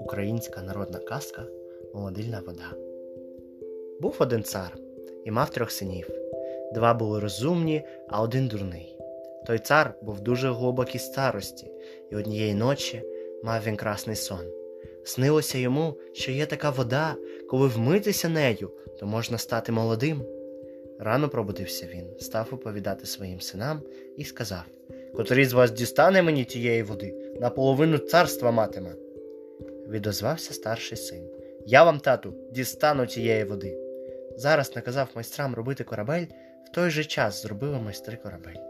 Українська народна казка Молодильна вода. Був один цар і мав трьох синів. Два були розумні, а один дурний. Той цар був дуже глибокій старості, і однієї ночі мав він красний сон. Снилося йому, що є така вода, коли вмитися нею, то можна стати молодим. Рано пробудився він, став оповідати своїм синам і сказав Котрий з вас дістане мені тієї води, наполовину царства матиме. Відозвався старший син. Я вам, тату, дістану тієї води. Зараз наказав майстрам робити корабель, в той же час зробили майстри корабель.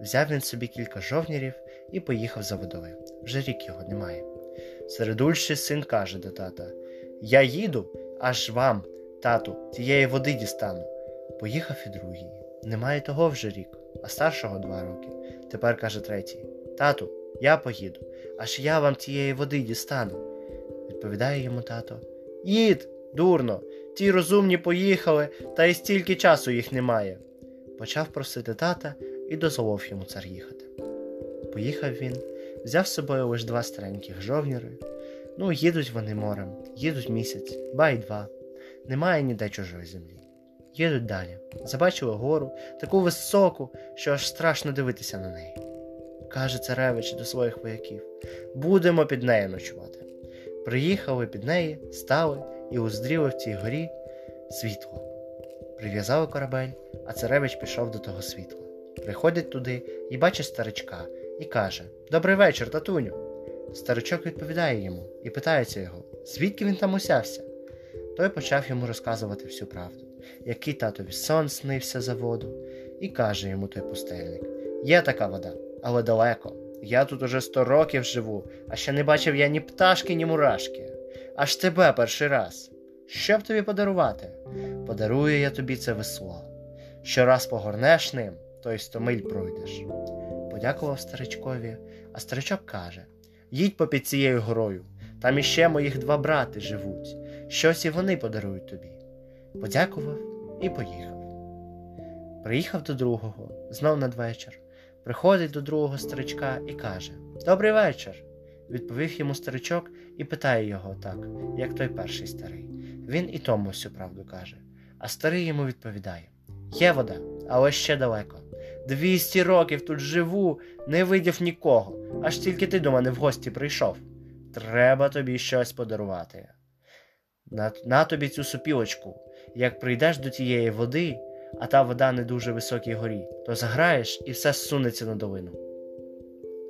Взяв він собі кілька жовнірів і поїхав за водою. Вже рік його немає. Середульший син каже до тата Я їду, аж вам, тату, тієї води дістану. Поїхав і другий. Немає того вже рік, а старшого два роки. Тепер каже третій Тату, я поїду, аж я вам тієї води дістану. Відповідає йому тато Їд, дурно, ті розумні поїхали, та й стільки часу їх немає. Почав просити тата і дозволив йому цар їхати. Поїхав він, взяв з собою лише два стареньких жовніри. Ну, їдуть вони морем, їдуть місяць, ба й два. Немає ніде чужої землі. Їдуть далі. Забачили гору, таку високу, що аж страшно дивитися на неї. Каже царевич до своїх вояків будемо під нею ночувати. Приїхали під неї, стали і уздріли в цій горі світло. Прив'язали корабель, а царевич пішов до того світла. Приходить туди і бачить старичка, і каже Добрий вечір, татуню. Старичок відповідає йому і питається його, звідки він там усявся. Той почав йому розказувати всю правду, який татові сон снився за воду, і каже йому той пустельник Є така вода, але далеко. Я тут уже сто років живу, а ще не бачив я ні пташки, ні мурашки. Аж тебе перший раз. Що б тобі подарувати? Подарую я тобі це весло. Щораз погорнеш ним, то й сто миль пройдеш. Подякував старичкові, а старичок каже Їдь попід цією горою, там іще моїх два брати живуть. Щось і вони подарують тобі. Подякував і поїхав. Приїхав до другого, знов надвечір. Приходить до другого старичка і каже Добрий вечір. Відповів йому старичок і питає його так, як той перший старий. Він і тому всю правду каже. А старий йому відповідає Є вода, але ще далеко. Двісті років тут живу, не видів нікого, аж тільки ти до мене в гості прийшов. Треба тобі щось подарувати. На, на тобі цю супілочку. Як прийдеш до тієї води, а та вода не дуже високій горі, то заграєш і все зсунеться на долину.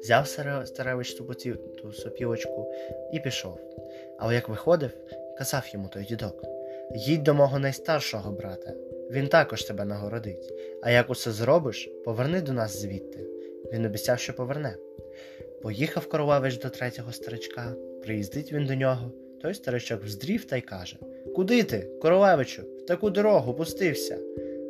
Взяв старевич ту, ту сопілочку і пішов. Але як виходив, казав йому той дідок Їдь до мого найстаршого брата, він також тебе нагородить, а як усе зробиш, поверни до нас звідти. Він обіцяв, що поверне. Поїхав королевич до третього старичка, приїздить він до нього, той старичок вздрів та й каже Куди ти, королевичу, в таку дорогу пустився?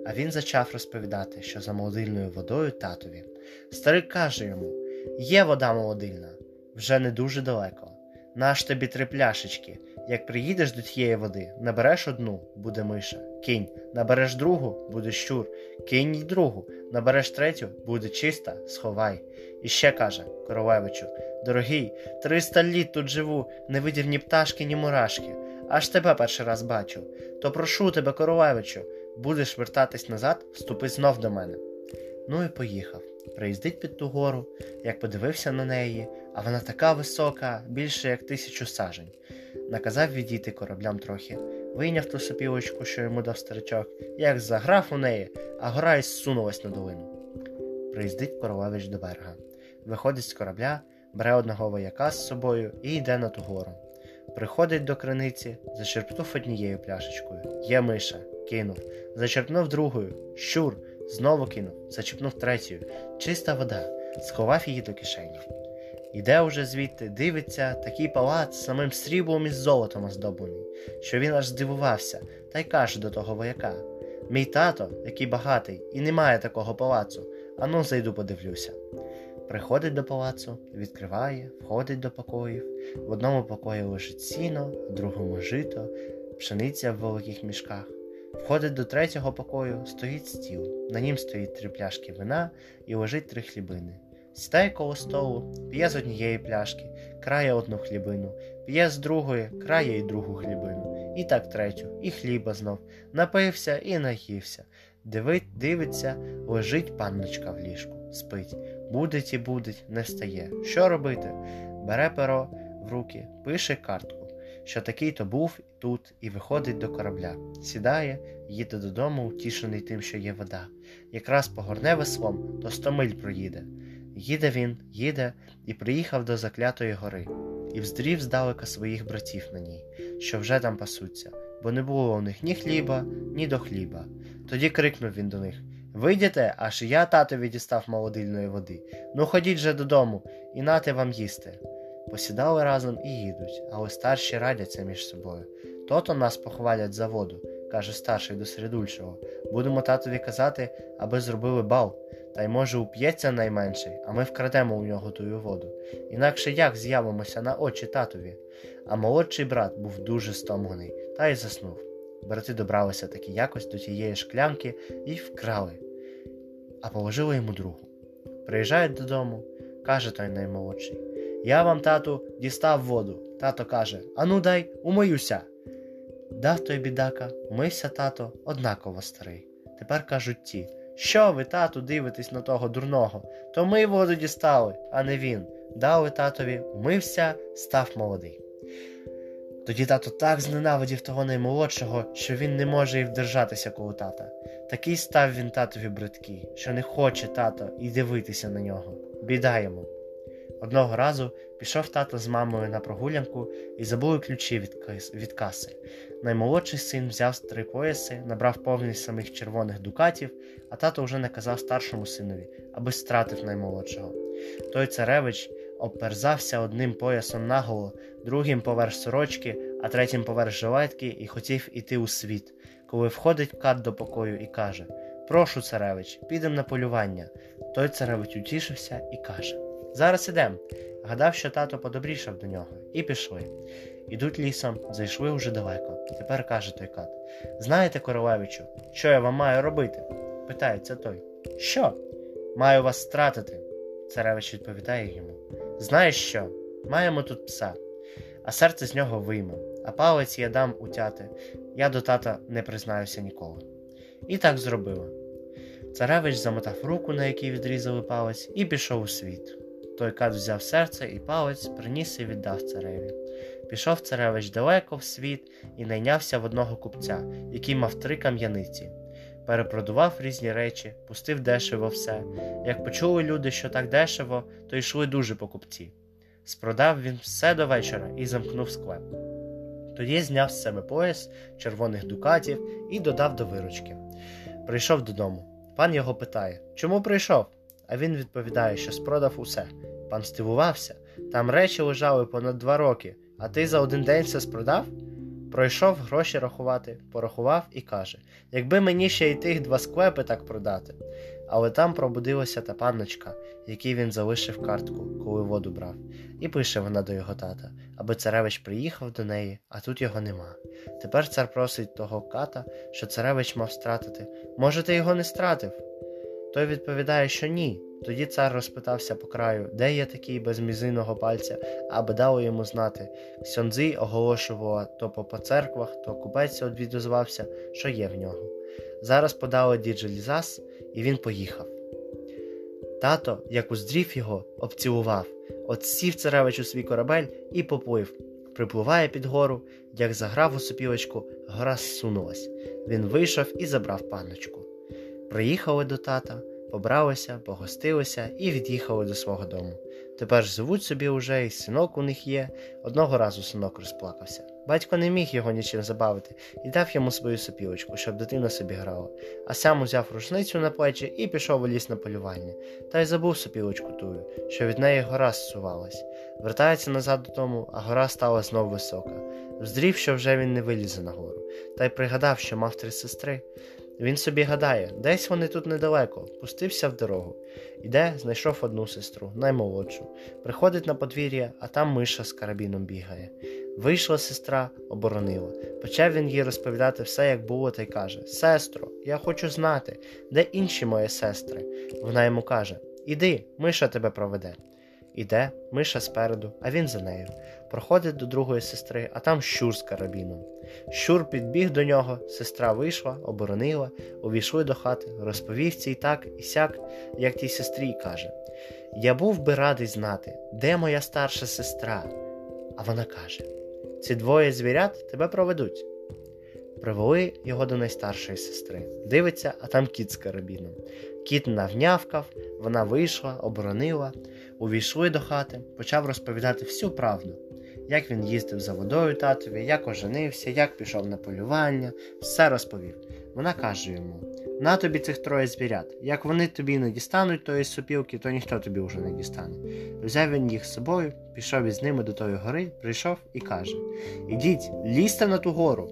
А він зачав розповідати, що за молодильною водою татові. Старик каже йому Є вода молодильна, вже не дуже далеко. Наш тобі три пляшечки. Як приїдеш до тієї води, набереш одну, буде миша, кинь, набереш другу, буде щур, кинь й другу, набереш третю, буде чиста, сховай. І ще каже королевичу Дорогий, триста літ тут живу, не видів ні пташки, ні мурашки. Аж тебе перший раз бачу. То прошу тебе, королевичу, будеш вертатись назад, вступи знов до мене. Ну і поїхав. Приїздить під ту гору, як подивився на неї, а вона така висока, більше як тисячу сажень. Наказав відійти кораблям трохи, вийняв ту сопілочку, що йому дав старичок, як заграв у неї, а гора й зсунулась на долину. Приїздить королевич до берега. Виходить з корабля, бере одного вояка з собою і йде на ту гору. Приходить до криниці, зачерпнув однією пляшечкою. Є миша, кинув, зачерпнув другою, щур, знову кинув, зачерпнув третьою, чиста вода, сховав її до кишені. Іде уже звідти, дивиться, такий палац самим сріблом і золотом оздоблений, що він аж здивувався, та й каже до того вояка Мій тато, який багатий, і не має такого палацу, ану зайду подивлюся. Приходить до палацу, відкриває, входить до покоїв. В одному покої лежить сіно, в другому жито, пшениця в великих мішках. Входить до третього покою, стоїть стіл. На нім стоїть три пляшки вина і лежить три хлібини. сідає коло столу, п'є з однієї пляшки, крає одну хлібину, п'є з другої, крає й другу хлібину, і так третю, і хліба знов, напився і наївся. Дивить, дивиться, лежить панночка в ліжку, спить, будить і будить, не встає. Що робити? Бере перо в руки, пише картку, що такий то був тут і виходить до корабля, сідає, їде додому, утішений тим, що є вода. Якраз погорне веслом, то сто миль проїде. Їде він, їде і приїхав до заклятої гори, і вздрів здалека своїх братів на ній, що вже там пасуться, бо не було у них ні хліба, ні до хліба. Тоді крикнув він до них Вийдете, аж я татові дістав молодильної води. Ну ходіть же додому, і нате вам їсти. Посідали разом і їдуть, але старші радяться між собою. То-то нас похвалять за воду, каже старший до середульшого. Будемо татові казати, аби зробили бал, та й може уп'ється найменший, а ми вкрадемо у нього тую воду. Інакше як з'явимося на очі татові. А молодший брат був дуже стомлений та й заснув. Брати добралися таки якось до тієї шклянки і вкрали, а положили йому другу. Приїжджають додому, каже той наймолодший Я вам, тату, дістав воду. Тато каже Ану дай, умоюся. Дав той бідака, умився тато, однаково старий. Тепер кажуть ті Що ви, тату, дивитесь на того дурного? То ми воду дістали, а не він. Дали татові, умився, став молодий. Тоді тато так зненавидів того наймолодшого, що він не може і вдержатися коло тата. Такий став він татові бридкий, що не хоче тато і дивитися на нього. Біда йому. Одного разу пішов тато з мамою на прогулянку і забули ключі від, від каси. Наймолодший син взяв три пояси, набрав повний самих червоних дукатів, а тато вже наказав старшому синові, аби стратив наймолодшого. Той царевич обперзався одним поясом наголо, другим поверх сорочки, а третім поверх жилетки і хотів іти у світ, коли входить кат до покою і каже Прошу, царевич, підем на полювання. Той царевич утішився і каже Зараз ідем. Гадав, що тато подобрішав до нього, і пішли. Ідуть лісом, зайшли уже далеко. Тепер каже той кат Знаєте, королевичу, що я вам маю робити? питається той. Що? Маю вас стратити. Царевич відповідає йому Знаєш що? Маємо тут пса, а серце з нього вийме, а палець я дам утяти, я до тата не признаюся ніколи. І так зробили. Царевич замотав руку, на якій відрізали палець, і пішов у світ. Той кат взяв серце і палець, приніс і віддав цареві. Пішов царевич далеко в світ і найнявся в одного купця, який мав три кам'яниці. Перепродував різні речі, пустив дешево все. Як почули люди, що так дешево, то йшли дуже покупці. Спродав він все до вечора і замкнув склеп. Тоді зняв з себе пояс червоних дукатів і додав до виручки. Прийшов додому. Пан його питає Чому прийшов? А він відповідає, що спродав усе. Пан здивувався. Там речі лежали понад два роки, а ти за один день все спродав? Пройшов гроші рахувати, порахував і каже Якби мені ще й тих два склепи так продати. Але там пробудилася та панночка, якій він залишив картку, коли воду брав, і пише вона до його тата, аби царевич приїхав до неї, а тут його нема. Тепер цар просить того ката, що царевич мав стратити. Може, ти його не стратив? Той відповідає, що ні. Тоді цар розпитався по краю, де є такий без мізинного пальця, аби дало йому знати. Сьонзи оголошував то по церквах, то купець відозвався, що є в нього. Зараз подали діджелізас, і він поїхав. Тато, як уздрів його, обцілував, отсів царевич у свій корабель і поплив. Припливає під гору, як заграв у сопілочку, гора зсунулась. Він вийшов і забрав панночку. Приїхали до тата, побралися, погостилися і від'їхали до свого дому. Тепер живуть собі уже, і синок у них є. Одного разу синок розплакався. Батько не міг його нічим забавити і дав йому свою сопілочку, щоб дитина собі грала, а сам узяв рушницю на плечі і пішов у ліс на полювання, та й забув сопілочку тую, що від неї гора зсувалась. Вертається назад додому, а гора стала знов висока. Вздрів, що вже він не вилізе на гору, та й пригадав, що мав три сестри. Він собі гадає, десь вони тут недалеко, пустився в дорогу. Іде, знайшов одну сестру, наймолодшу. Приходить на подвір'я, а там миша з карабіном бігає. Вийшла сестра, оборонила. Почав він їй розповідати все, як було, та й каже: Сестро, я хочу знати, де інші мої сестри. Вона йому каже: Іди, миша тебе проведе. Іде, миша спереду, а він за нею. Проходить до другої сестри, а там щур з карабіном. Щур підбіг до нього, сестра вийшла, оборонила, увійшли до хати, розповів цій так і сяк, як тій сестрі, й каже: Я був би радий знати, де моя старша сестра. А вона каже: Ці двоє звірят тебе проведуть. Привели його до найстаршої сестри. Дивиться, а там кіт з карабіном. Кіт навнявкав, вона вийшла, оборонила, увійшли до хати, почав розповідати всю правду, як він їздив за водою татові, як оженився, як пішов на полювання, все розповів. Вона каже йому: на тобі цих троє звірят. Як вони тобі не дістануть тої сопілки, то ніхто тобі вже не дістане. Взяв він їх з собою, пішов із ними до тої гори, прийшов і каже: Ідіть, лізьте на ту гору.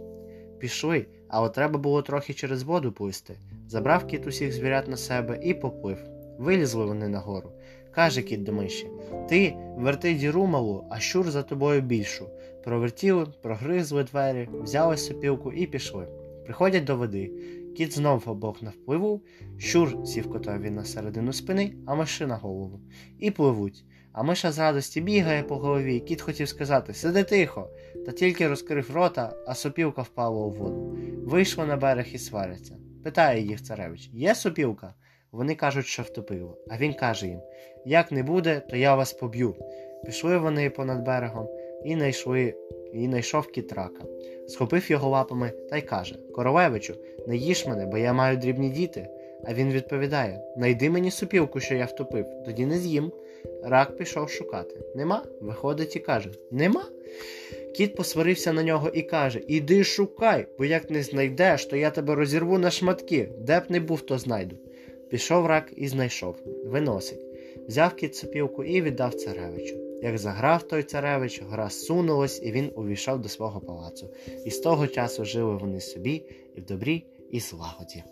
Пішли, але треба було трохи через воду плисти. Забрав кіт усіх звірят на себе і поплив. Вилізли вони на гору. Каже кіт до миші: Ти верти діру малу, а щур за тобою більшу. Провертіли, прогризли двері, взяли сопілку і пішли. Приходять до води. Кіт знов обох навпливу, щур сів котові на середину спини, а миші на голову. І пливуть. А миша з радості бігає по голові, кіт хотів сказати Сиди тихо, та тільки розкрив рота, а сопілка впала у воду. Вийшло на берег і сваряться. Питає їх царевич: Є сопілка? Вони кажуть, що втопило. А він каже їм: Як не буде, то я вас поб'ю. Пішли вони понад берегом і знайшли, і знайшов кіт рака. Схопив його лапами та й каже: Королевичу, не їж мене, бо я маю дрібні діти. А він відповідає: Найди мені сопілку, що я втопив, тоді не з'їм. Рак пішов шукати. Нема? Виходить і каже: Нема. Кіт посварився на нього і каже: Іди шукай, бо як не знайдеш, то я тебе розірву на шматки, де б не був, то знайду. Пішов рак і знайшов, виносить. Взяв кіт сопілку і віддав царевичу. Як заграв той царевич, гра сунулась, і він увійшов до свого палацу. І з того часу жили вони собі і в добрі, і злагоді.